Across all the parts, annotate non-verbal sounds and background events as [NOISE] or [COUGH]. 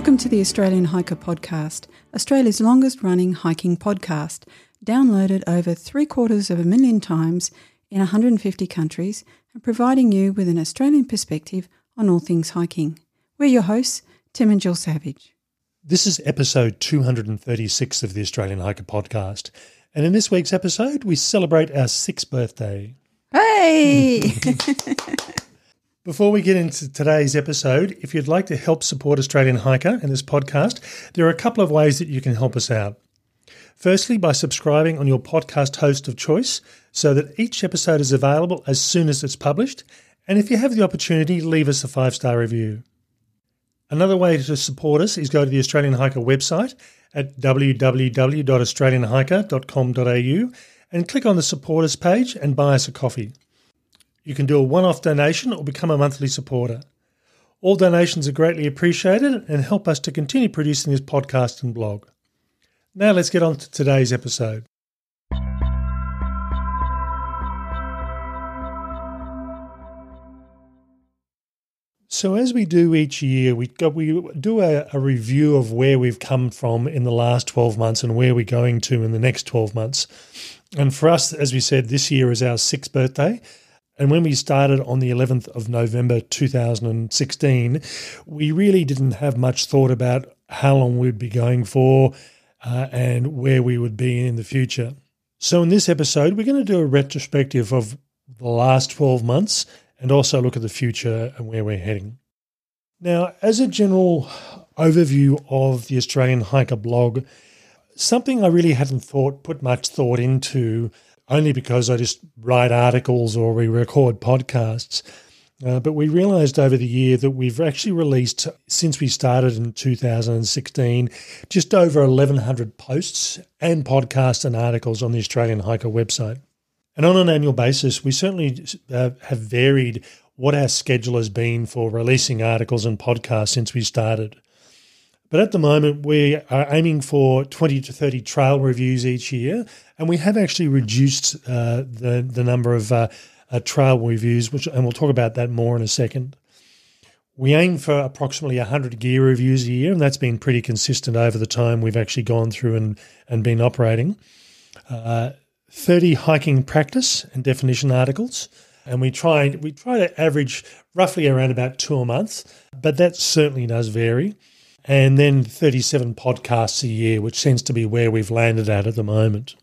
Welcome to the Australian Hiker Podcast, Australia's longest running hiking podcast, downloaded over three quarters of a million times in 150 countries and providing you with an Australian perspective on all things hiking. We're your hosts, Tim and Jill Savage. This is episode 236 of the Australian Hiker Podcast. And in this week's episode, we celebrate our sixth birthday. Hey! [LAUGHS] [LAUGHS] Before we get into today's episode, if you'd like to help support Australian Hiker and this podcast, there are a couple of ways that you can help us out. Firstly, by subscribing on your podcast host of choice so that each episode is available as soon as it's published. And if you have the opportunity, leave us a five star review. Another way to support us is go to the Australian Hiker website at www.australianhiker.com.au and click on the support us page and buy us a coffee. You can do a one off donation or become a monthly supporter. All donations are greatly appreciated and help us to continue producing this podcast and blog. Now let's get on to today's episode. So, as we do each year, we go, we do a, a, review of where we've come from in the last 12 months and where we're going to in the next 12 months. And for us, as we said, this year is our sixth birthday. And when we started on the 11th of November 2016, we really didn't have much thought about how long we'd be going for uh, and where we would be in the future. So, in this episode, we're going to do a retrospective of the last 12 months and also look at the future and where we're heading. Now, as a general overview of the Australian Hiker blog, something I really hadn't thought put much thought into, only because I just write articles or we record podcasts. Uh, but we realised over the year that we've actually released, since we started in 2016, just over 1,100 posts and podcasts and articles on the Australian Hiker website. And on an annual basis, we certainly uh, have varied what our schedule has been for releasing articles and podcasts since we started. But at the moment, we are aiming for 20 to 30 trail reviews each year, and we have actually reduced uh, the, the number of uh, uh, trail reviews, which, and we'll talk about that more in a second. We aim for approximately 100 gear reviews a year, and that's been pretty consistent over the time we've actually gone through and, and been operating. Uh, 30 hiking practice and definition articles. And we try we try to average roughly around about two a month, but that certainly does vary. And then 37 podcasts a year, which seems to be where we've landed at at the moment.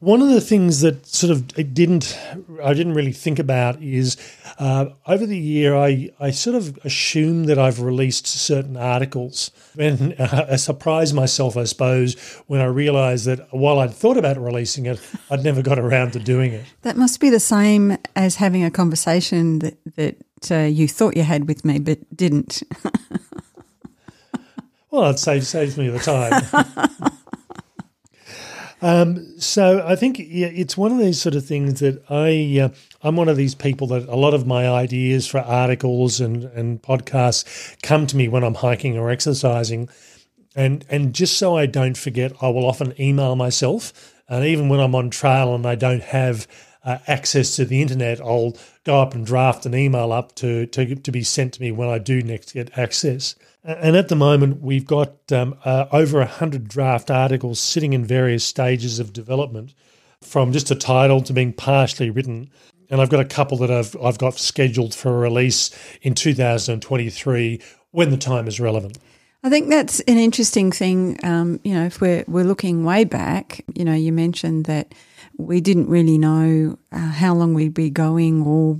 One of the things that sort of didn't I didn't really think about is uh, over the year I, I sort of assumed that I've released certain articles and uh, I surprised myself I suppose when I realised that while I'd thought about releasing it I'd never got around to doing it. That must be the same as having a conversation that that uh, you thought you had with me but didn't. [LAUGHS] well, it saves saves me the time. [LAUGHS] Um, so I think yeah, it's one of these sort of things that I uh, I'm one of these people that a lot of my ideas for articles and and podcasts come to me when I'm hiking or exercising, and and just so I don't forget, I will often email myself, and even when I'm on trail and I don't have uh, access to the internet, I'll go up and draft an email up to, to to be sent to me when I do next get access. And at the moment, we've got um, uh, over 100 draft articles sitting in various stages of development, from just a title to being partially written. And I've got a couple that I've, I've got scheduled for release in 2023 when the time is relevant. I think that's an interesting thing. Um, you know, if we're we're looking way back, you know, you mentioned that we didn't really know uh, how long we'd be going, or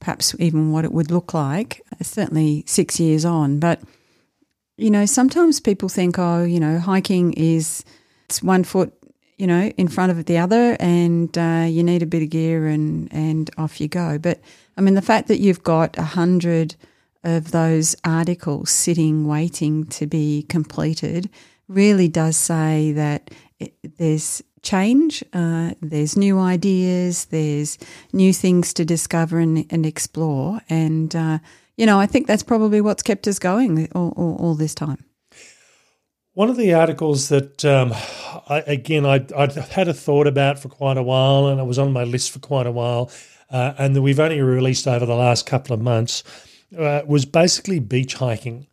perhaps even what it would look like. Certainly six years on, but you know, sometimes people think, oh, you know, hiking is it's one foot, you know, in front of the other, and uh, you need a bit of gear, and and off you go. But I mean, the fact that you've got a hundred of those articles sitting waiting to be completed really does say that it, there's change, uh, there's new ideas, there's new things to discover and, and explore, and uh, you know, I think that's probably what's kept us going all, all, all this time. One of the articles that, um, I, again, I, would had a thought about for quite a while, and it was on my list for quite a while, uh, and that we've only released over the last couple of months, uh, was basically beach hiking.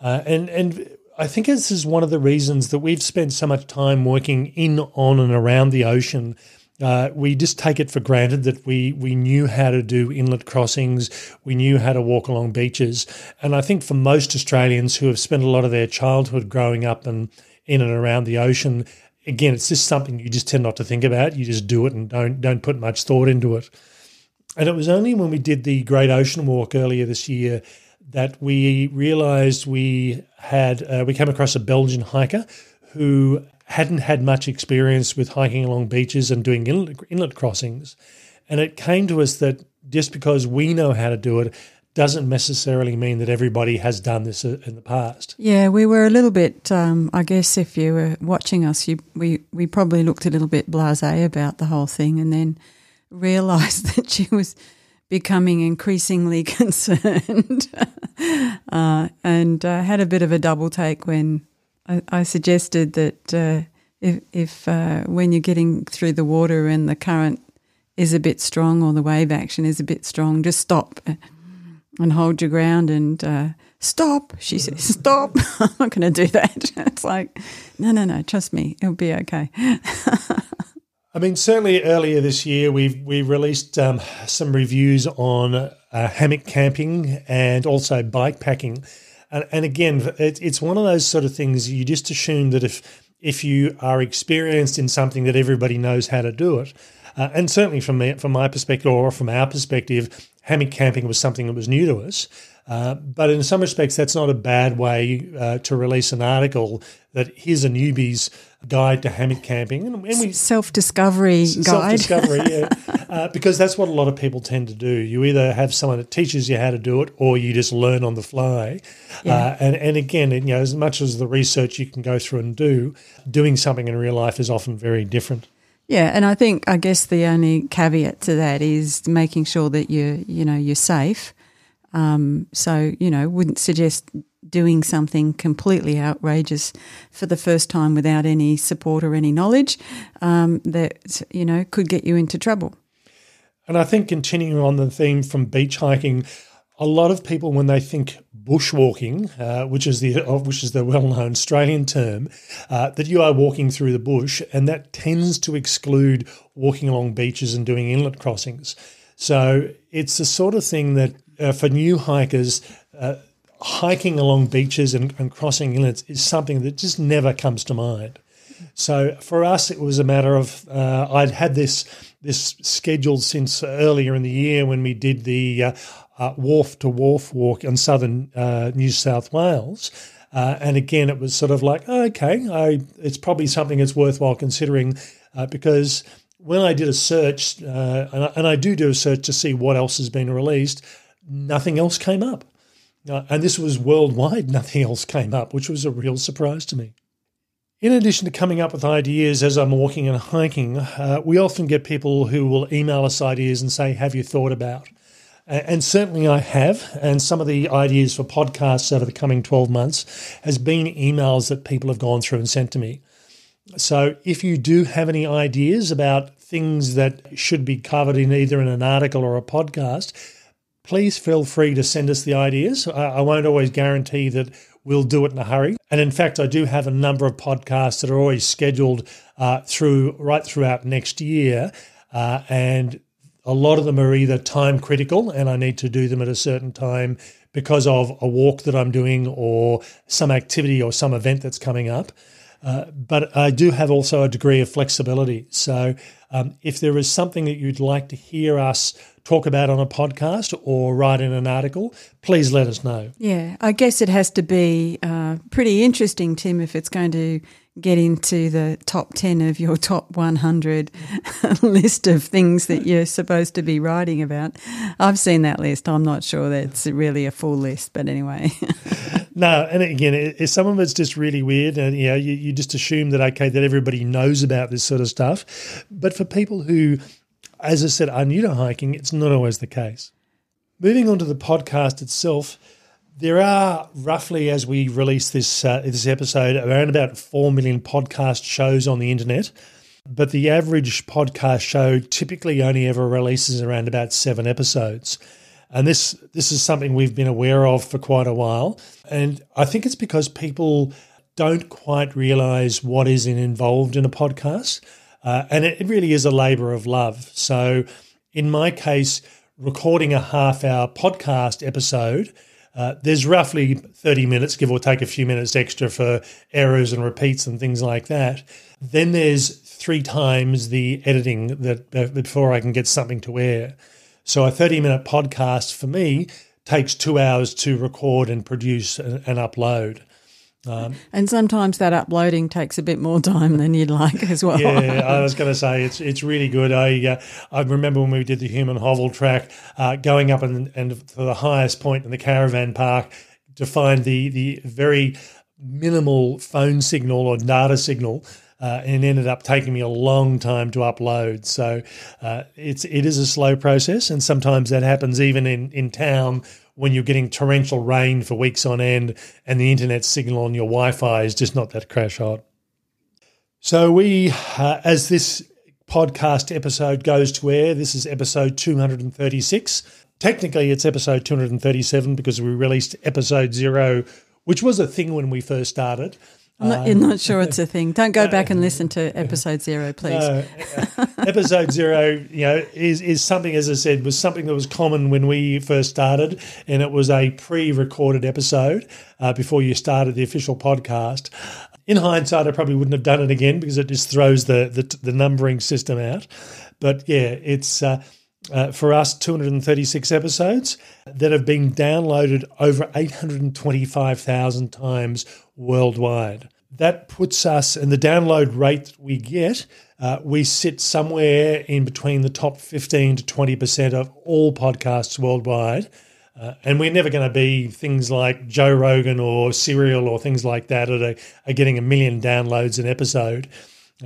Uh, and and I think this is one of the reasons that we've spent so much time working in, on, and around the ocean. Uh, we just take it for granted that we we knew how to do inlet crossings, we knew how to walk along beaches, and I think for most Australians who have spent a lot of their childhood growing up and in and around the ocean, again, it's just something you just tend not to think about. You just do it and don't don't put much thought into it. And it was only when we did the Great Ocean Walk earlier this year that we realised we had uh, we came across a Belgian hiker who hadn't had much experience with hiking along beaches and doing inlet, inlet crossings, and it came to us that just because we know how to do it doesn't necessarily mean that everybody has done this uh, in the past. Yeah, we were a little bit. Um, I guess if you were watching us, you, we we probably looked a little bit blasé about the whole thing, and then realised [LAUGHS] that she was becoming increasingly [LAUGHS] concerned uh, and uh, had a bit of a double take when I, I suggested that uh, if, if uh, when you're getting through the water and the current is a bit strong or the wave action is a bit strong, just stop and hold your ground and uh, stop. She says, stop. [LAUGHS] I'm not going to do that. [LAUGHS] It's like, no, no, no, trust me, it'll be okay. I mean, certainly earlier this year, we we released um, some reviews on uh, hammock camping and also bike packing. And, and again, it, it's one of those sort of things you just assume that if if you are experienced in something that everybody knows how to do it, uh, and certainly from me, from my perspective or from our perspective, hammock camping was something that was new to us. Uh, but in some respects, that's not a bad way uh, to release an article that here's a newbie's guide to hammock camping, and, and we self discovery guide. Self discovery, [LAUGHS] yeah, uh, because that's what a lot of people tend to do. You either have someone that teaches you how to do it, or you just learn on the fly. Yeah. Uh, and and again, you know, as much as the research you can go through and do, doing something in real life is often very different. Yeah, and I think I guess the only caveat to that is making sure that you you know you're safe um, so, you know, wouldn't suggest doing something completely outrageous for the first time without any support or any knowledge um, that, you know, could get you into trouble. And I think continuing on the theme from beach hiking, a lot of people when they think bushwalking, uh, which is the which is the well-known Australian term, uh, that you are walking through the bush, and that tends to exclude walking along beaches and doing inlet crossings. So it's the sort of thing that uh, for new hikers, uh, hiking along beaches and, and, crossing inlets is something that just never comes to mind. So for us, it was a matter of uh, I'd had this this scheduled since earlier in the year when we did the uh, uh, wharf to wharf walk in southern uh, New South Wales. and again, it was sort of like, okay, I, it's probably something that's worthwhile considering because when I did a search, uh, and, I, and, I, do do a search to see what else has been released, nothing else came up. Uh, and this was worldwide, [LAUGHS] nothing else came up, which was a real surprise to me. In addition to coming up with ideas as I'm walking and hiking, uh, we often get people who will email us ideas and say, Have you thought about? And certainly I have. And some of the ideas for podcasts over the coming 12 months has been emails that people have gone through and sent to me. So if you do have any ideas about things that should be covered in either in an article or a podcast, please feel free to send us the ideas. I, won't always guarantee that we'll do it in a hurry. And in fact, I do have a number of podcasts that are always scheduled uh, through right throughout next year, uh, and a lot of them are either time critical, and I need to do them at a certain time because of a walk that I'm doing or some activity or some event that's coming up. Uh, but I do have also a degree of flexibility. So um, if there is something that you'd like to hear us talk about on a podcast or write in an article, please let us know. Yeah, I guess it has to be uh, pretty interesting, Tim, if it's going to get into the top 10 of your top 100 [LAUGHS] list of things that you're supposed to be writing about. I've seen that list. I'm not sure that's really a full list, but anyway. [LAUGHS] no, and again, it, some of it's just really weird. And, you know, you, you just assume that, okay, that everybody knows about this sort of stuff. But for people who, as I said, are new to hiking, it's not always the case. Moving on to the podcast itself, there are roughly, as we release this uh, this episode, around about four million podcast shows on the internet. But the average podcast show typically only ever releases around about seven episodes. And this this is something we've been aware of for quite a while. And I think it's because people don't quite realize what is involved in a podcast. Uh, and it, really is a labor of love. So in my case, recording a half hour podcast episode, uh, there's roughly 30 minutes, give or take a few minutes extra for errors and repeats and things like that. Then there's three times the editing that uh, before I can get something to air. So a 30 minute podcast for me takes two hours to record and produce and, and upload. Um, and sometimes that uploading takes a bit more time than you'd like as well. yeah, I was [LAUGHS] going to say it's it's really good. I uh, I remember when we did the Hume and Hovell track, uh, going up and, and to the highest point in the caravan park to find the the very minimal phone signal or data signal uh, and ended up taking me a long time to upload. So uh, it's it is a slow process, and sometimes that happens even in in town when you're getting torrential rain for weeks on end, and the internet signal on your Wi-Fi is just not that crash hot. So we, uh, as this podcast episode goes to air, this is episode 236. Technically, it's episode 237 because we released episode zero, which was a thing when we first started. I'm not, you're not sure it's a [LAUGHS] thing. Don't go back and listen to episode zero, please. No, [LAUGHS] episode zero, you know, is is something as I said was something that was common when we first started, and it was a pre-recorded episode uh, before you started the official podcast. In hindsight, I probably wouldn't have done it again because it just throws the the, the numbering system out. But yeah, it's. Uh, uh, for us, 236 episodes that have been downloaded over 825,000 times worldwide. That puts us, and the download rate we get, uh, we sit somewhere in between the top 15 to 20% of all podcasts worldwide. Uh, and we're never going to be things like Joe Rogan or Serial or things like that that are getting a million downloads an episode.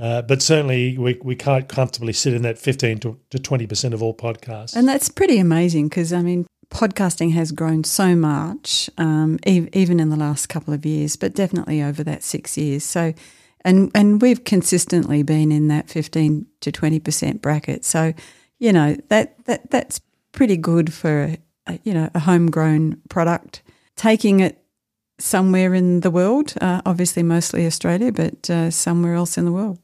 Uh, but certainly, we, we can't comfortably sit in that 15 to, to 20% of all podcasts. And that's pretty amazing because, I mean, podcasting has grown so much, um, e- even in the last couple of years, but definitely over that six years. So, and and we've consistently been in that fifteen to twenty percent bracket. So, you know that that that's pretty good for a, you know a homegrown product. Taking it somewhere in the world, uh, obviously mostly Australia, but uh, somewhere else in the world.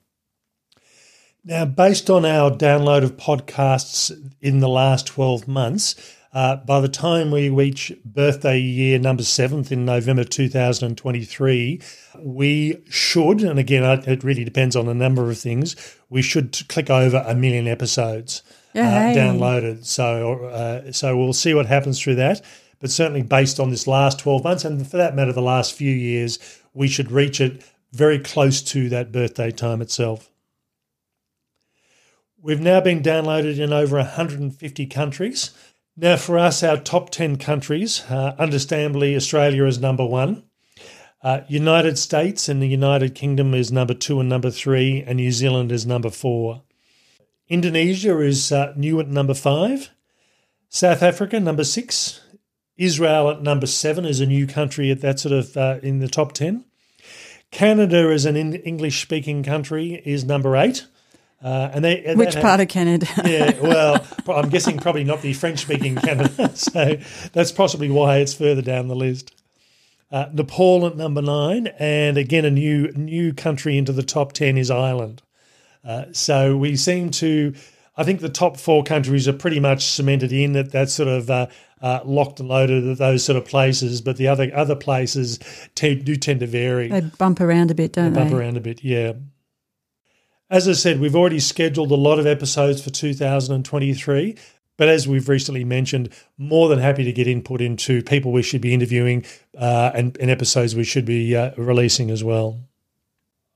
Now, based on our download of podcasts in the last 12 months, uh, by the time we reach birthday year number seventh in November 2023, we should, and again, it really depends on a number of things, we should click over a million episodes uh, downloaded. So, uh, so we'll see what happens through that. But certainly, based on this last 12 months, and for that matter, the last few years, we should reach it very close to that birthday time itself. We've now been downloaded in over 150 countries. Now, for us, our top 10 countries, uh, understandably, Australia is number one. Uh, United States and the United Kingdom is number two and number three, and New Zealand is number four. Indonesia is uh, new at number five. South Africa, number six. Israel at number seven is a new country at that sort of uh, in the top 10. Canada is an English speaking country is number eight. Uh, and they which part of Canada? [LAUGHS] yeah, well, I'm guessing probably not the French-speaking Canada, [LAUGHS] so that's possibly why it's further down the list. Uh, Nepal at number nine, and again a new new country into the top ten is Ireland. Uh, so we seem to, I think the top four countries are pretty much cemented in that that sort of uh, uh, locked and loaded at those sort of places, but the other other places do tend to vary. They bump around a bit, don't they? Bump around a bit, yeah. As I said, we've already scheduled a lot of episodes for 2023. But as we've recently mentioned, more than happy to get input into people we should be interviewing uh, and, and, episodes we should be uh, releasing as well.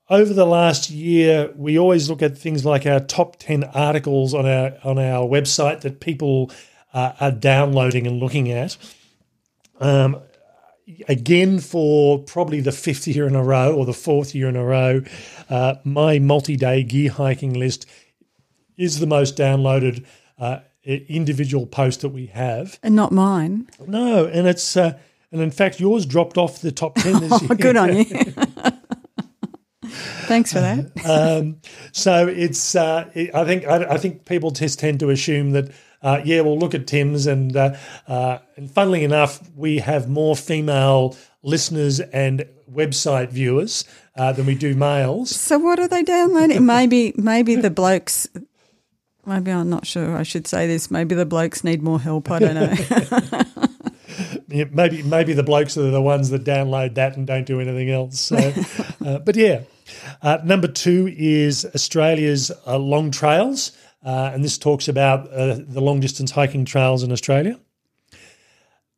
Over the last year, we always look at things like our top 10 articles on our, on our website that people uh, are downloading and looking at. Um, again for probably the fifth year in a row or the fourth year in a row, uh, my multi-day gear hiking list is the most downloaded uh, individual post that we have, and not mine. No, and it's uh, and in fact yours dropped off the top ten this [LAUGHS] year. Good on you. [LAUGHS] Thanks for that. [LAUGHS] um, so it's uh, it, I think I, I, think people just tend to assume that uh, yeah, we'll look at Tim's. And, uh, uh, and funnily enough, we have more female listeners and website viewers uh, than we do males. So what are they downloading? [LAUGHS] maybe maybe the blokes. Maybe I'm not sure. I should say this. Maybe the blokes need more help. I don't know. [LAUGHS] yeah, maybe maybe the blokes are the ones that download that and don't do anything else. So, [LAUGHS] uh, but yeah, uh, number two is Australia's uh, long trails, uh, and this talks about uh, the long distance hiking trails in Australia.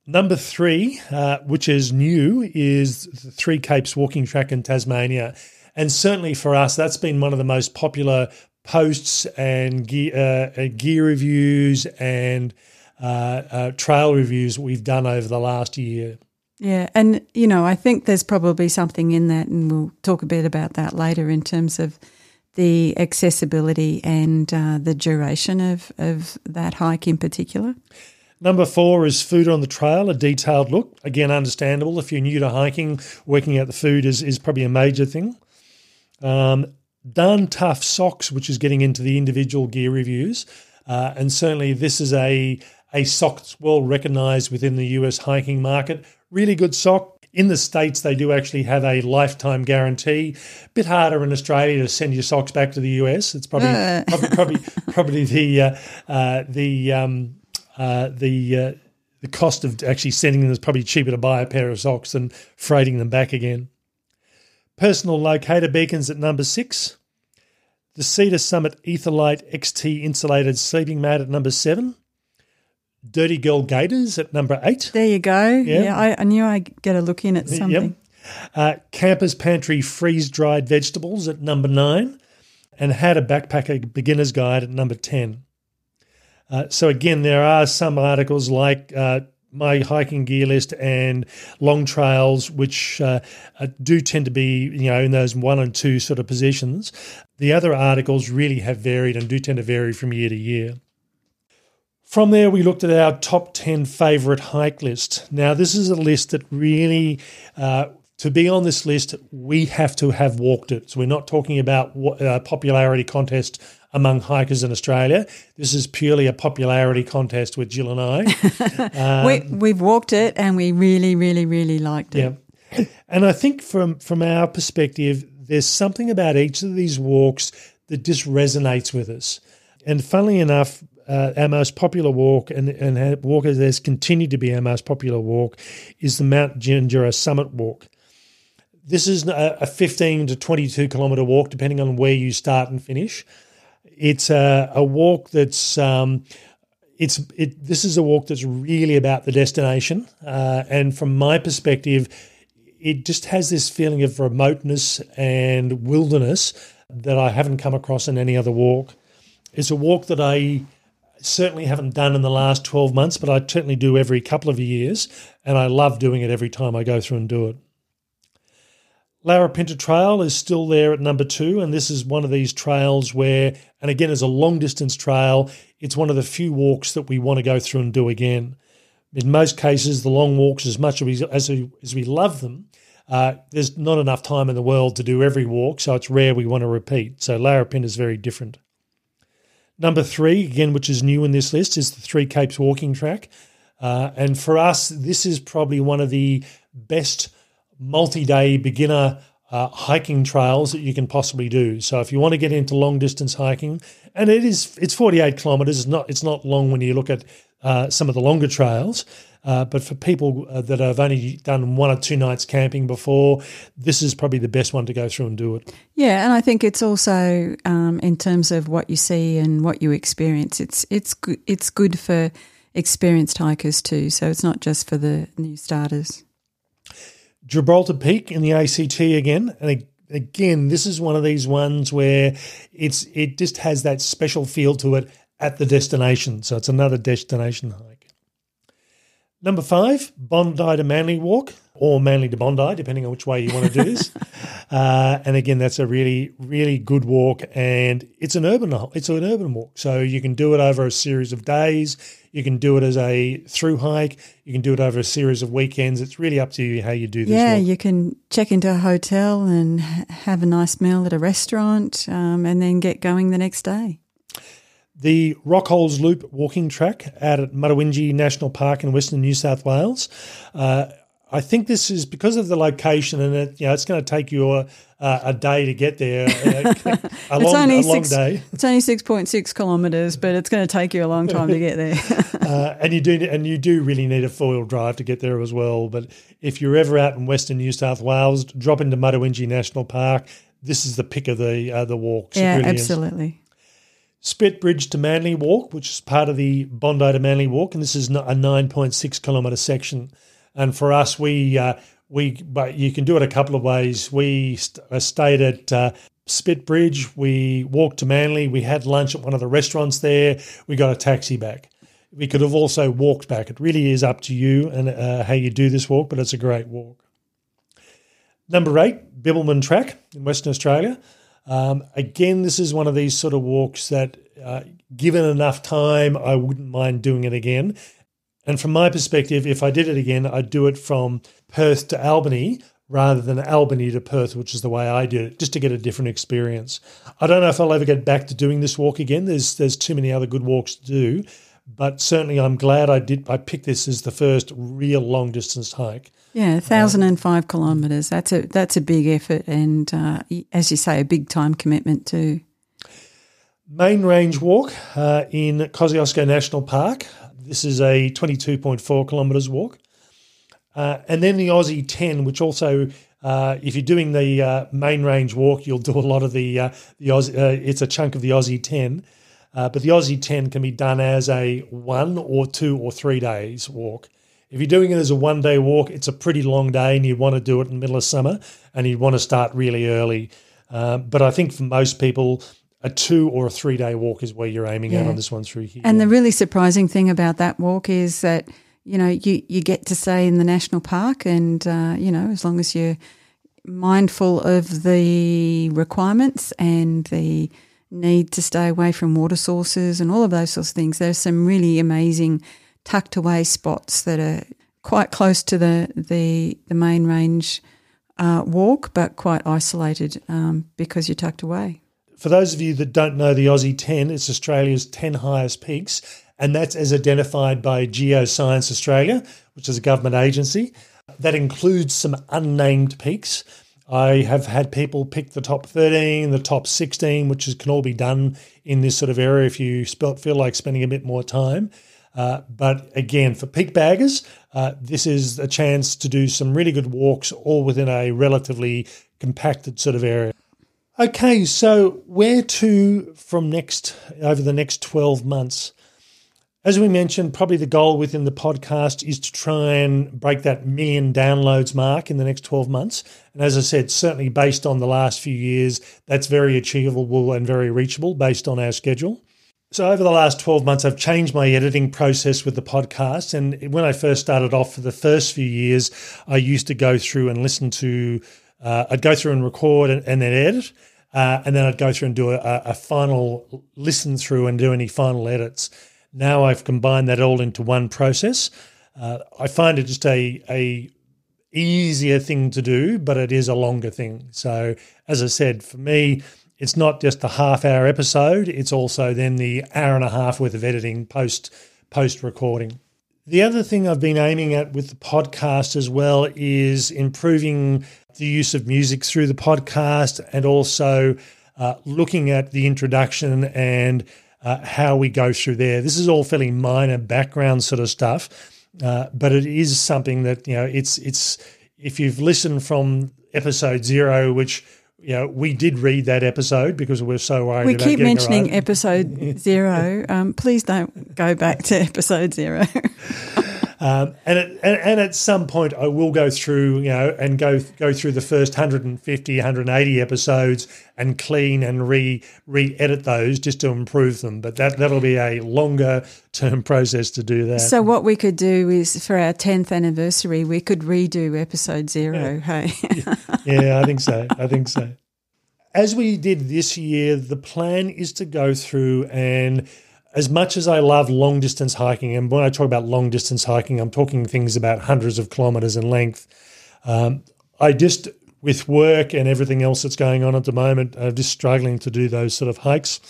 Number three, uh, which is new, is the Three Capes walking track in Tasmania. And certainly for us, that's been one of the most popular posts and gear, uh, gear reviews and uh, uh, trail reviews we've done over the last year. Yeah, and you know, I think there's probably something in that, and we'll talk a bit about that later in terms of the accessibility and uh, the duration of, of that hike in particular. Number four is food on the trail, a detailed look. Again, understandable. If you're new to hiking, working out the food is, is probably a major thing. Um, Darn Tough Socks, which is getting into the individual gear reviews. Uh, and certainly, this is a, a sock that's well recognized within the US hiking market. Really good sock. In the States, they do actually have a lifetime guarantee. Bit harder in Australia to send your socks back to the US. It's probably uh. [LAUGHS] probably, probably, probably the uh, uh, the um, uh, the uh, the cost of actually sending them is probably cheaper to buy a pair of socks than freighting them back again. Personal locator beacons at number six. The Sea to Summit Etherlight XT insulated sleeping mat at number seven. Dirty Girl Gaiters at number eight. There you go. Yeah, yeah I, I, knew I'd get a look in at something. Yep. Uh, Campers Pantry freeze dried vegetables at number nine. And How to Backpack a Beginner's Guide at number 10. Uh, so again, there are some articles like uh, my hiking gear list and long trails, which uh, uh, do tend to be, you know, in those one and two sort of positions. The other articles really have varied and do tend to vary from year to year. From there, we looked at our top 10 favourite hike list. Now, this is a list that really, uh, to be on this list, we have to have walked it. So, we're not talking about a uh, popularity contest among hikers in Australia. This is purely a popularity contest with Jill and I. [LAUGHS] um, we, we've walked it and we really, really, really liked it. Yeah. And I think from, from our perspective, there's something about each of these walks that just resonates with us. And funnily enough, uh, our most popular walk and, and walk has continued to be our most popular walk is the Mount Gingera Summit Walk. This is a 15 to 22 kilometre walk, depending on where you start and finish. It's a, a walk that's um, it's it. This is a walk that's really about the destination, uh, and from my perspective, it just has this feeling of remoteness and wilderness that I haven't come across in any other walk. It's a walk that I certainly haven't done in the last 12 months, but I certainly do every couple of years, and I love doing it every time I go through and do it. Larapinta Trail is still there at number two, and this is one of these trails where, and again, as a long distance trail, it's one of the few walks that we want to go through and do again. In most cases, the long walks, as much as we, as we, as we love them, uh, there's not enough time in the world to do every walk, so it's rare we want to repeat. So Larapinta is very different. Number three, again, which is new in this list, is the Three Capes walking track. Uh, and for us, this is probably one of the best multi-day beginner uh, hiking trails that you can possibly do. So if you want to get into long distance hiking, and it is it's 48 kilometers. It's not it's not long when you look at uh, some of the longer trails. Uh, but for people uh, that have only done one or two nights camping before, this is probably the best one to go through and do it. Yeah, and I think it's also um, in terms of what you see and what you experience. It's it's good, it's good for experienced hikers too. So it's not just for the new starters. Gibraltar Peak in the ACT again, and again, this is one of these ones where it's it just has that special feel to it at the destination. So it's another destination hike. Number five, Bondi to Manly Walk or Manly to Bondi, depending on which way you want to do this. [LAUGHS] uh, and again, that's a really, really good walk, and it's an urban it's an urban walk, so you can do it over a series of days. You can do it as a through hike. You can do it over a series of weekends. It's really up to you how you do this. Yeah, walk. you can check into a hotel and have a nice meal at a restaurant, um, and then get going the next day. The Rockholes Loop walking track out at Mutawintji National Park in Western New South Wales. Uh, I think this is because of the location, and it, you know, it's going to take you a, a day to get there. [LAUGHS] Uh, a, long, only a long six, day. It's only six point six kilometres, but it's going to take you a long time to get there. [LAUGHS] uh, and you do, and you do really need a four wheel drive to get there as well. But if you're ever out in Western New South Wales, drop into Mutawintji National Park. This is the pick of the uh, the walks. yeah, really absolutely. Is. Spit Bridge to Manly Walk, which is part of the Bondi to Manly Walk, and this is a 9.6 kilometre section. And for us, we uh, we but you can do it a couple of ways. We st- uh, stayed at uh, Spit Bridge. We walked to Manly. We had lunch at one of the restaurants there. We got a taxi back. We could have also walked back. It really is up to you and uh, how you do this walk, but it's a great walk. Number eight, Bibbulmun Track in Western Australia. Um, again, this is one of these sort of walks that, uh, given enough time, I wouldn't mind doing it again. And from my perspective, if I did it again, I'd do it from Perth to Albany rather than Albany to Perth, which is the way I did it, just to get a different experience. I don't know if I'll ever get back to doing this walk again. There's there's too many other good walks to do, but certainly I'm glad I did. I picked this as the first real long distance hike. Yeah, thousand and five kilometres. That's a that's a big effort, and uh, as you say, a big time commitment too. Main Range Walk uh, in Kosciuszko National Park. This is a 22.4 kilometres walk. Uh, and then the Aussie 10, which also, uh, if you're doing the uh, main range walk, you'll do a lot of the, uh, the Aussie, uh, it's a chunk of the Aussie 10. Uh, but the Aussie 10 can be done as a one or two or three days walk. If you're doing it as a one day walk, it's a pretty long day and you want to do it in the middle of summer and you want to start really early. but I think for most people, a two or a three day walk is where you're aiming yeah. at on this one through here. And the really surprising thing about that walk is that you know you you get to stay in the national park, and uh, you know as long as you're mindful of the requirements and the need to stay away from water sources and all of those sorts of things, there's some really amazing tucked away spots that are quite close to the the, the main range uh, walk, but quite isolated um, because you're tucked away for those of you that don't know the Aussie 10, it's Australia's 10 highest peaks, and that's as identified by Geoscience Australia, which is a government agency. That includes some unnamed peaks. I have had people pick the top 13, the top 16, which is, can all be done in this sort of area if you feel like spending a bit more time. Uh, but again, for peak baggers, uh, this is a chance to do some really good walks all within a relatively compacted sort of area. Okay, so where to from next over the next 12 months? As we mentioned, probably the goal within the podcast is to try and break that million downloads mark in the next 12 months. And as I said, certainly based on the last few years, that's very achievable and very reachable based on our schedule. So, over the last 12 months, I've changed my editing process with the podcast. And when I first started off for the first few years, I used to go through and listen to uh, I'd go through and record and, and then edit, uh, and then I'd go through and do a, a, final listen through and do any final edits. Now I've combined that all into one process. Uh, I find it just a a easier thing to do, but it is a longer thing. So as I said, for me, it's not just a half hour episode; it's also then the hour and a half worth of editing post post recording. The other thing I've been aiming at with the podcast as well is improving the use of music through the podcast and also uh, looking at the introduction and uh, how we go through there. This is all fairly minor background sort of stuff, uh, but it is something that you know it's it's if you've listened from episode zero, which you know, we did read that episode because we are so worried. We keep mentioning episode zero. [LAUGHS] Um, please don't go back to episode zero. [LAUGHS] Um, and, it, and, and at some point, I will go through, you know, and go go through the first 150, 180 episodes and clean and re re edit those just to improve them. But that that'll be a longer term process to do that. So what we could do is for our 10th anniversary, we could redo episode zero. Yeah. Hey, [LAUGHS] yeah, I think so. I think so. As we did this year, the plan is to go through and as much as I love long distance hiking, and when I talk about long distance hiking, I'm talking things about hundreds of kilometers in length. Um, I just, with work and everything else that's going on at the moment, I'm just struggling to do those sort of hikes.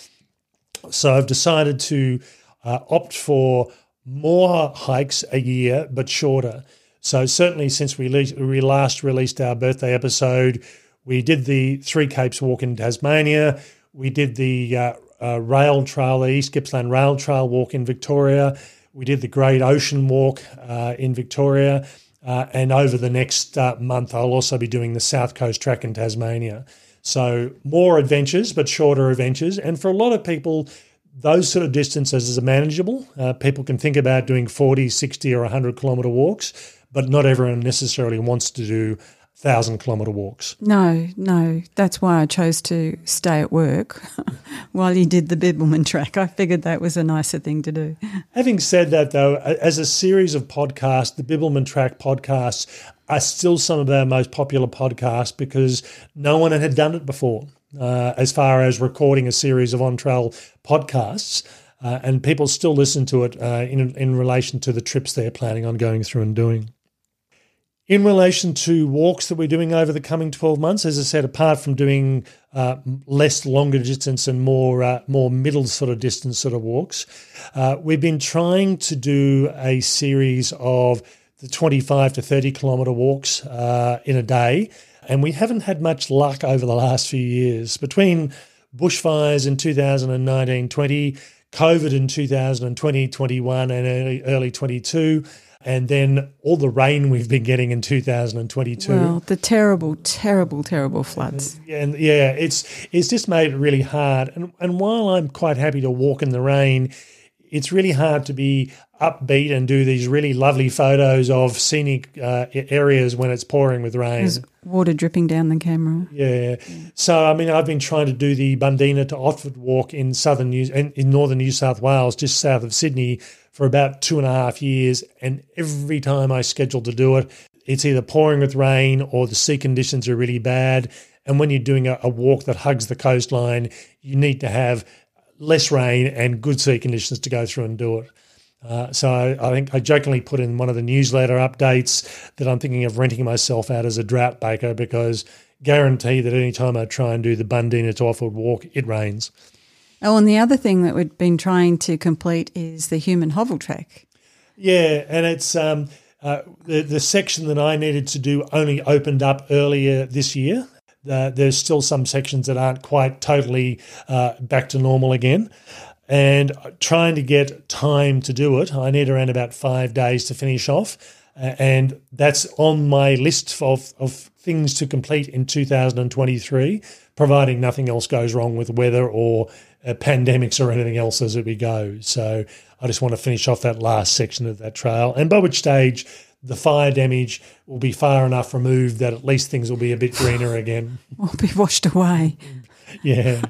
So I've decided to uh, opt for more hikes a year, but shorter. So certainly since we, le- we last released our birthday episode, we did the Three Capes walk in Tasmania. We did the uh, uh, rail trail, the East Gippsland Rail Trail walk in Victoria. We did the Great Ocean Walk uh, in Victoria. Uh, and over the next uh, month, I'll also be doing the South Coast Track in Tasmania. So more adventures, but shorter adventures. And for a lot of people, those sort of distances are manageable. Uh, people can think about doing 40, 60, or 100 kilometre walks, but not everyone necessarily wants to do thousand kilometre walks. No, no. That's why I chose to stay at work [LAUGHS] while you did the Bibbulmun track. I figured that was a nicer thing to do. Having said that, though, as a series of podcasts, the Bibbulmun track podcasts are still some of our most popular podcasts because no one had done it before. Uh, as far as recording a series of on trail podcasts, uh, and people still listen to it uh, in in relation to the trips they're planning on going through and doing. In relation to walks that we're doing over the coming 12 months, as I said, apart from doing uh, less longer distance and more uh, more middle sort of distance sort of walks, uh, we've been trying to do a series of the 25 to 30 kilometre walks uh, in a day, and we haven't had much luck over the last few years. Between bushfires in 2019 20, COVID in 2020 21, and early, early 22, and then all the rain we've been getting in 2022. Well, the terrible, terrible, terrible floods. And, and yeah, it's it's just made it really hard. And and while I'm quite happy to walk in the rain, it's really hard to be upbeat and do these really lovely photos of scenic uh, areas when it's pouring with rain. There's water dripping down the camera. Yeah. So I mean, I've been trying to do the Bundeena to Otford walk in southern New in, in northern New South Wales, just south of Sydney for about two and a half years. And every time I schedule to do it, it's either pouring with rain or the sea conditions are really bad. And when you're doing a, a walk that hugs the coastline, you need to have less rain and good sea conditions to go through and do it. Uh, so I, think I jokingly put in one of the newsletter updates that I'm thinking of renting myself out as a drought baker because guarantee that any time I try and do the Bundeena to Otford walk, it rains. Oh, and the other thing that we've been trying to complete is the Hume and Hovell track. Yeah, and it's um, uh, the the section that I needed to do only opened up earlier this year. Uh, there's still some sections that aren't quite totally uh, back to normal again. And trying to get time to do it, I need around about five days to finish off. and that's on my list of, of things to complete in 2023, providing nothing else goes wrong with weather or uh, pandemics or anything else as we go. So I just want to finish off that last section of that trail, and by which stage the fire damage will be far enough removed that at least things will be a bit greener again. [LAUGHS] will be washed away. Yeah.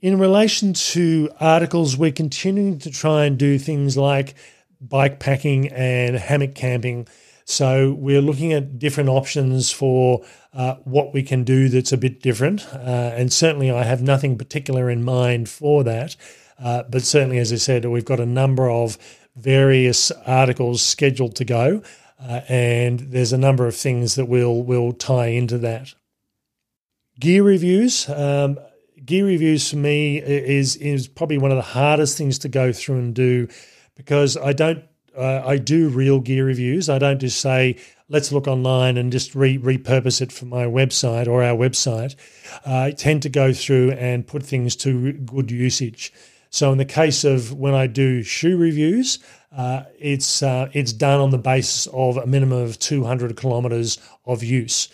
In relation to articles, we're continuing to try and do things like bike packing and hammock camping. So we're looking at different options for uh, what we can do that's a bit different. Uh, and certainly, I have nothing particular in mind for that. Uh, but certainly, as I said, we've got a number of various articles scheduled to go, uh, and there's a number of things that will will tie into that. Gear reviews. Um, gear reviews for me is is probably one of the hardest things to go through and do because I don't uh, I do real gear reviews. I don't just say let's look online and just re- repurpose it for my website or our website. Uh, I tend to go through and put things to good usage. So in the case of when I do shoe reviews, uh, it's uh, it's done on the basis of a minimum of 200 kilometers of use.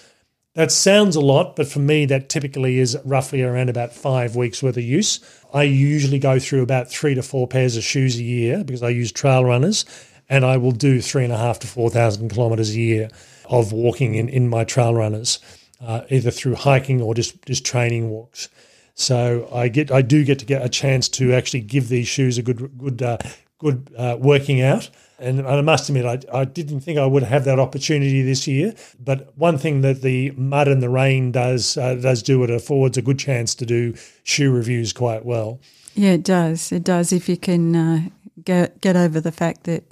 That sounds a lot, but for me, that typically is roughly around about five weeks worth of use. I usually go through about three to four pairs of shoes a year because I use trail runners and I will do three and a half to 4,000 kilometres a year of walking in, in my trail runners, uh, either through hiking or just, just training walks. So I get I do get to get a chance to actually give these shoes a good good uh, good uh, working out. And I must admit, I, I didn't think I would have that opportunity this year. But one thing that the mud and the rain does uh, does do it affords a good chance to do shoe reviews quite well. Yeah, it does. It does. If you can uh, get get over the fact that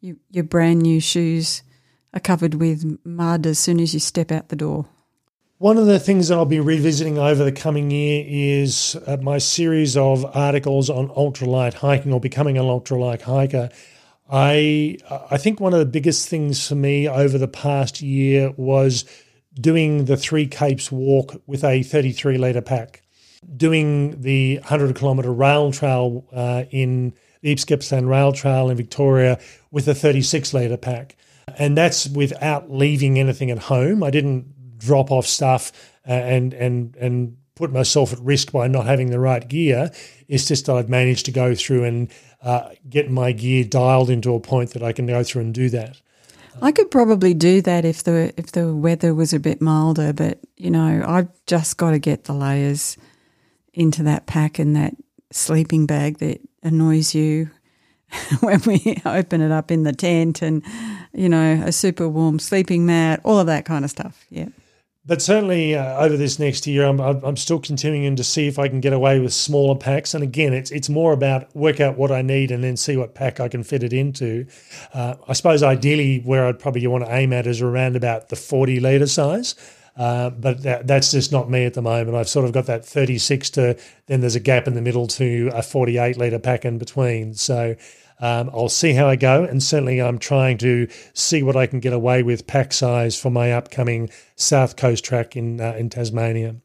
you, your brand new shoes are covered with mud as soon as you step out the door. One of the things that I'll be revisiting over the coming year is uh, my series of articles on ultralight hiking or becoming an ultralight hiker. I I think one of the biggest things for me over the past year was doing the Three Capes walk with a 33 litre pack, doing the 100 kilometre rail trail uh, in the East Rail Trail in Victoria with a 36 litre pack. And that's without leaving anything at home. I didn't drop off stuff uh, and and and put myself at risk by not having the right gear. It's just that I've managed to go through and uh, get my gear dialed into a point that I can go through and do that. I could probably do that if the if the weather was a bit milder, but you know, I've just got to get the layers into that pack and that sleeping bag that annoys you [LAUGHS] when we open it up in the tent and you know, a super warm sleeping mat, all of that kind of stuff. Yeah. But certainly uh, over this next year, I'm, I'm still continuing to see if I can get away with smaller packs. And again, it's it's more about work out what I need and then see what pack I can fit it into. Uh, I suppose ideally, where I'd probably want to aim at is around about the 40 litre size. Uh, but that, that's just not me at the moment. I've sort of got that 36 to then there's a gap in the middle to a 48 litre pack in between. So um, I'll see how I go, and certainly I'm trying to see what I can get away with pack size for my upcoming South Coast track in uh, in Tasmania.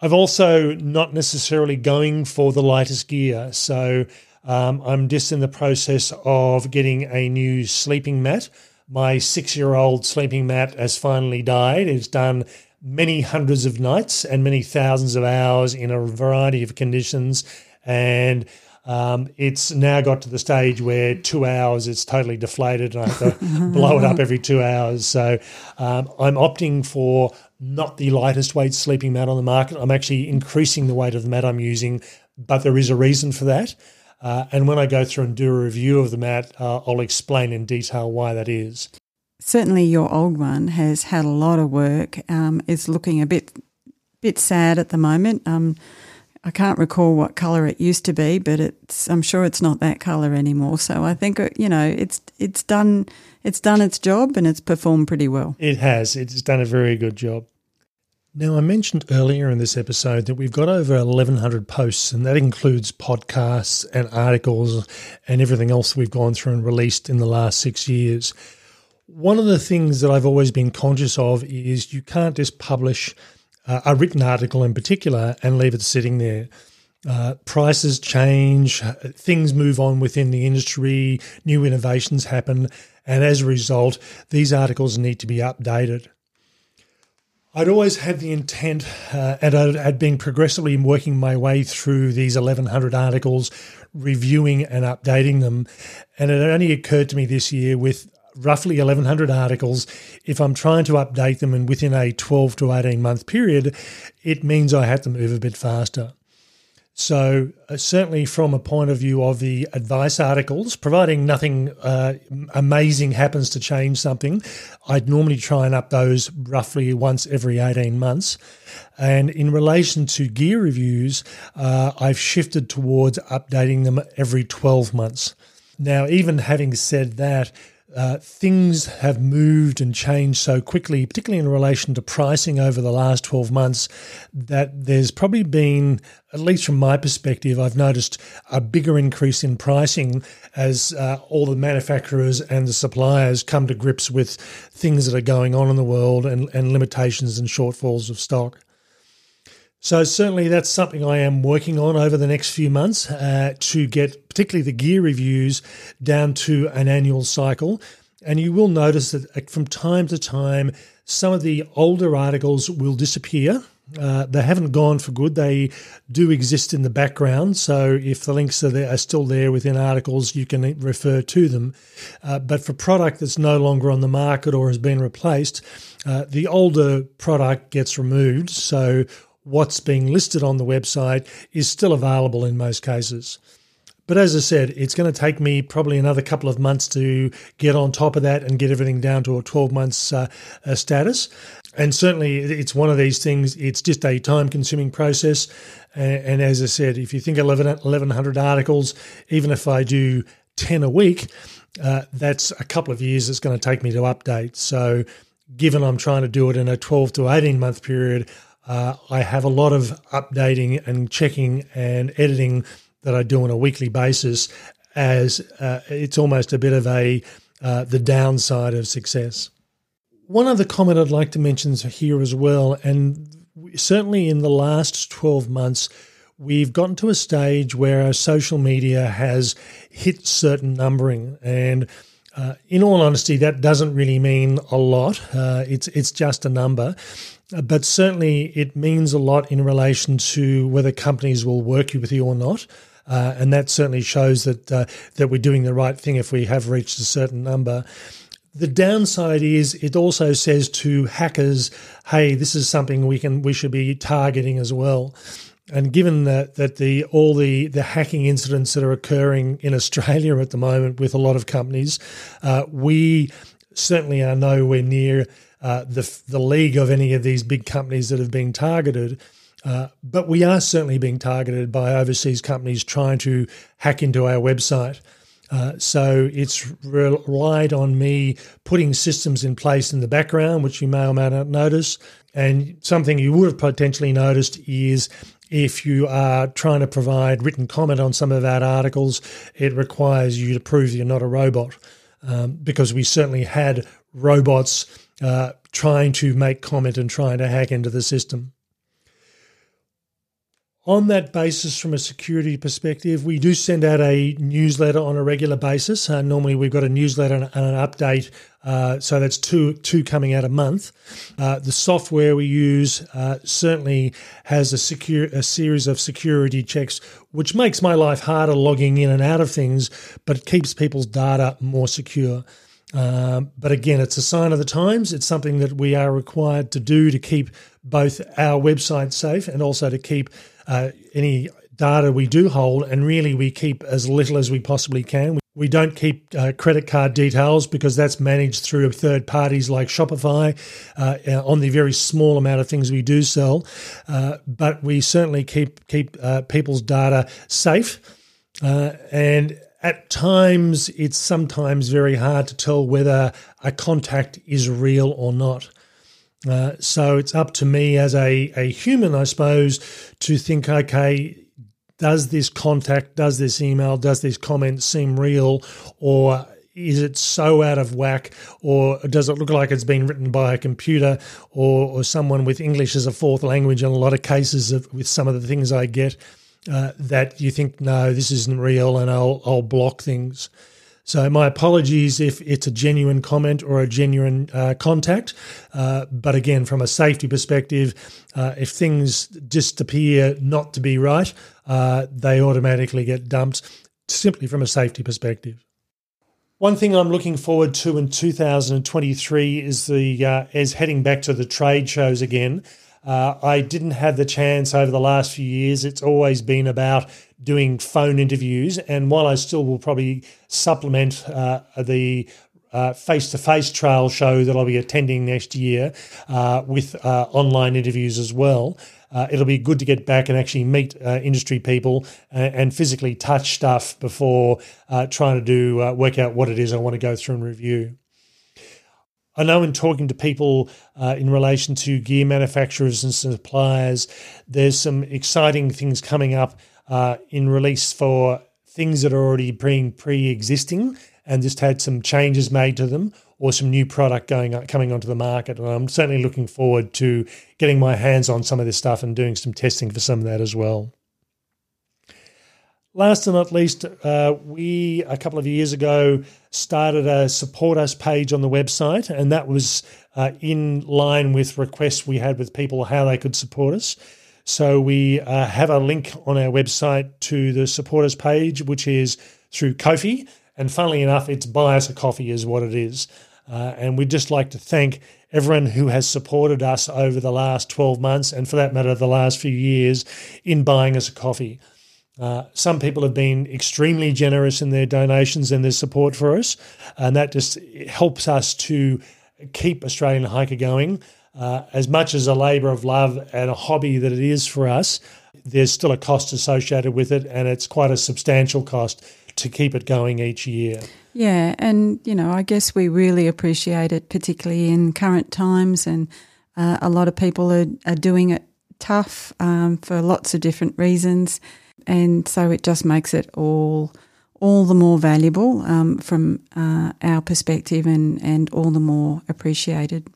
I've also not necessarily going for the lightest gear, so um, I'm just in the process of getting a new sleeping mat. My six-year-old sleeping mat has finally died. It's done many hundreds of nights and many thousands of hours in a variety of conditions, and um, it's now got to the stage where two hours it's totally deflated and I have to [LAUGHS] blow it up every two hours. So um, I'm opting for not the lightest weight sleeping mat on the market. I'm actually increasing the weight of the mat I'm using, but there is a reason for that. Uh, and when I go through and do a review of the mat, uh, I'll explain in detail why that is. Certainly, your old one has had a lot of work. Um, it's looking a bit bit sad at the moment. Um, I can't recall what color it used to be, but it's I'm sure it's not that color anymore. So I think uh, you know it's it's done it's done its job and it's performed pretty well. It has. It's done a very good job. Now, I mentioned earlier in this episode that we've got over 1,100 posts, and that includes podcasts and articles and everything else we've gone through and released in the last six years. One of the things that I've always been conscious of is you can't just publish uh, a written article in particular and leave it sitting there. Uh, prices change, things move on within the industry, new innovations happen, and as a result, these articles need to be updated. I'd always had the intent, uh, and I had been progressively working my way through these 1100 articles, reviewing and updating them. And it only occurred to me this year with roughly 1100 articles, if I'm trying to update them and within a 12 to 18 month period, it means I have to move a bit faster. So, uh, certainly from a point of view of the advice articles, providing nothing uh, amazing happens to change something, I'd normally try and up those roughly once every 18 months. And in relation to gear reviews, uh, I've shifted towards updating them every 12 months. Now, even having said that, uh, things have moved and changed so quickly, particularly in relation to pricing over the last 12 months, that there's probably been, at least from my perspective, I've noticed a bigger increase in pricing as uh, all the manufacturers and the suppliers come to grips with things that are going on in the world and, and limitations and shortfalls of stock. So certainly that's something I am working on over the next few months uh, to get particularly the gear reviews down to an annual cycle. And you will notice that uh, from time to time, some of the older articles will disappear. Uh, they haven't gone for good. They do exist in the background. So if the links are, there, are still there within articles, you can refer to them. Uh, but for product that's no longer on the market or has been replaced, uh, the older product gets removed. So what's being listed on the website is still available in most cases. But as I said, it's going to take me probably another couple of months to get on top of that and get everything down to a 12 months uh, uh, status. And certainly, it's one of these things, it's just a time consuming process. And, as I said, if you think 11, 1,100 articles, even if I do 10 a week, uh, that's a couple of years it's going to take me to update. So given I'm trying to do it in a 12 to 18 month period, uh, I have a lot of updating and checking and editing that I do on a weekly basis. As uh, it's almost a bit of a uh, the downside of success. One other comment I'd like to mention here as well, and certainly in the last 12 months, we've gotten to a stage where our social media has hit certain numbering. And uh, in all honesty, that doesn't really mean a lot. Uh, it's it's just a number, but certainly it means a lot in relation to whether companies will work with you or not. Uh, and that certainly shows that uh, that we're doing the right thing if we have reached a certain number. The downside is it also says to hackers, "Hey, this is something we can we should be targeting as well." And given that that the all the the hacking incidents that are occurring in [LAUGHS] Australia at the moment with a lot of companies, uh, we certainly are nowhere near uh, the the league of any of these big companies that have been targeted. Uh, but we are certainly being targeted by overseas companies trying to hack into our website. Uh, so it's relied on me putting systems in place in the background, which you may or may not notice. And something you would have potentially noticed is if you are trying to provide written comment on some of our articles, it requires you to prove you're not a robot. Um, because we certainly had robots uh, trying to make comment and trying to hack into the system. On that basis, from a security perspective, we do send out a newsletter on a regular basis. Uh, normally, we've got a newsletter and an update, uh, so that's two two coming out a month. Uh, the software we use uh, certainly has a secure a series of security checks, which makes my life harder logging in and out of things, but it keeps people's data more secure. Um, but again, it's a sign of the times. It's something that we are required to do to keep both our website safe and also to keep uh, any data we do hold. And really, we keep as little as we possibly can. We don't keep uh, credit card details because that's managed through third parties like Shopify uh, uh on the very small amount of things we do sell. Uh, but we certainly keep keep uh, people's data safe. and at times, it's sometimes very hard to tell whether a contact is real or not. Uh, so it's up to me as a, a human, I suppose, to think, okay, does this contact, does this email, does this comment seem real, or is it so out of whack, or does it look like it's been written by a computer or, or someone with English as a fourth language? In a lot of cases, of, with some of the things I get, uh, that you think, no, this isn't real, and I'll I'll block things. So my apologies if it's a genuine comment or a genuine uh, contact. Uh, but again, from a safety perspective, uh, if things just appear not to be right, uh, they automatically get dumped simply from a safety perspective. One thing I'm looking forward to in 2023 is the uh, is heading back to the trade shows again. Uh, I didn't have the chance over the last few years. It's always been about doing phone interviews. And while I still will probably supplement uh, the face to face trail show that I'll be attending next year uh, with uh, online interviews as well. Uh, it'll be good to get back and actually meet uh, industry people and, and, physically touch stuff before trying to do work out what it is I want to go through and review. I know in talking to people uh, in relation to gear manufacturers and suppliers, there's some exciting things coming up uh, in release for things that are already being pre-existing and just had some changes made to them or some new product going coming onto the market. And I'm certainly looking forward to getting my hands on some of this stuff and doing some testing for some of that as well. Last and not least, uh, we a couple of years ago started a support us page on the website, and that was uh, in line with requests we had with people how they could support us. So we uh, have a link on our website to the support us page, which is through Ko-fi. And funnily enough, it's buy us a coffee is what it is. Uh, and we'd just like to thank everyone who has supported us over the last 12 months, and for that matter, the last few years, in buying us a coffee. Uh, some people have been extremely generous in their donations and their support for us, and that just helps us to keep Australian Hiker going. Uh, as much as a labour of love and a hobby that it is for us, there's still a cost associated with it, and it's quite a substantial cost to keep it going each year. Yeah, and you know, I guess we really appreciate it, particularly in current times, and uh, a lot of people are, are doing it tough um, for lots of different reasons, and so it just makes it all all the more valuable um, from uh, our perspective, and and all the more appreciated.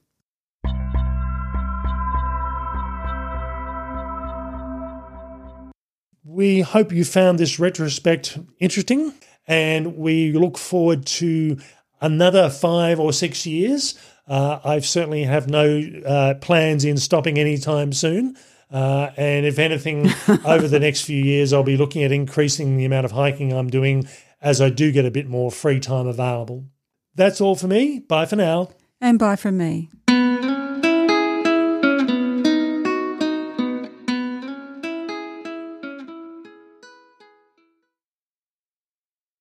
We hope you found this retrospect interesting, and we look forward to another five or six years. Uh, I certainly have no uh, plans in stopping anytime soon. Uh, and if anything, [LAUGHS] over the next few years, I'll be looking at increasing the amount of hiking I'm doing as I do get a bit more free time available. That's all for me. Bye for now. And bye from me.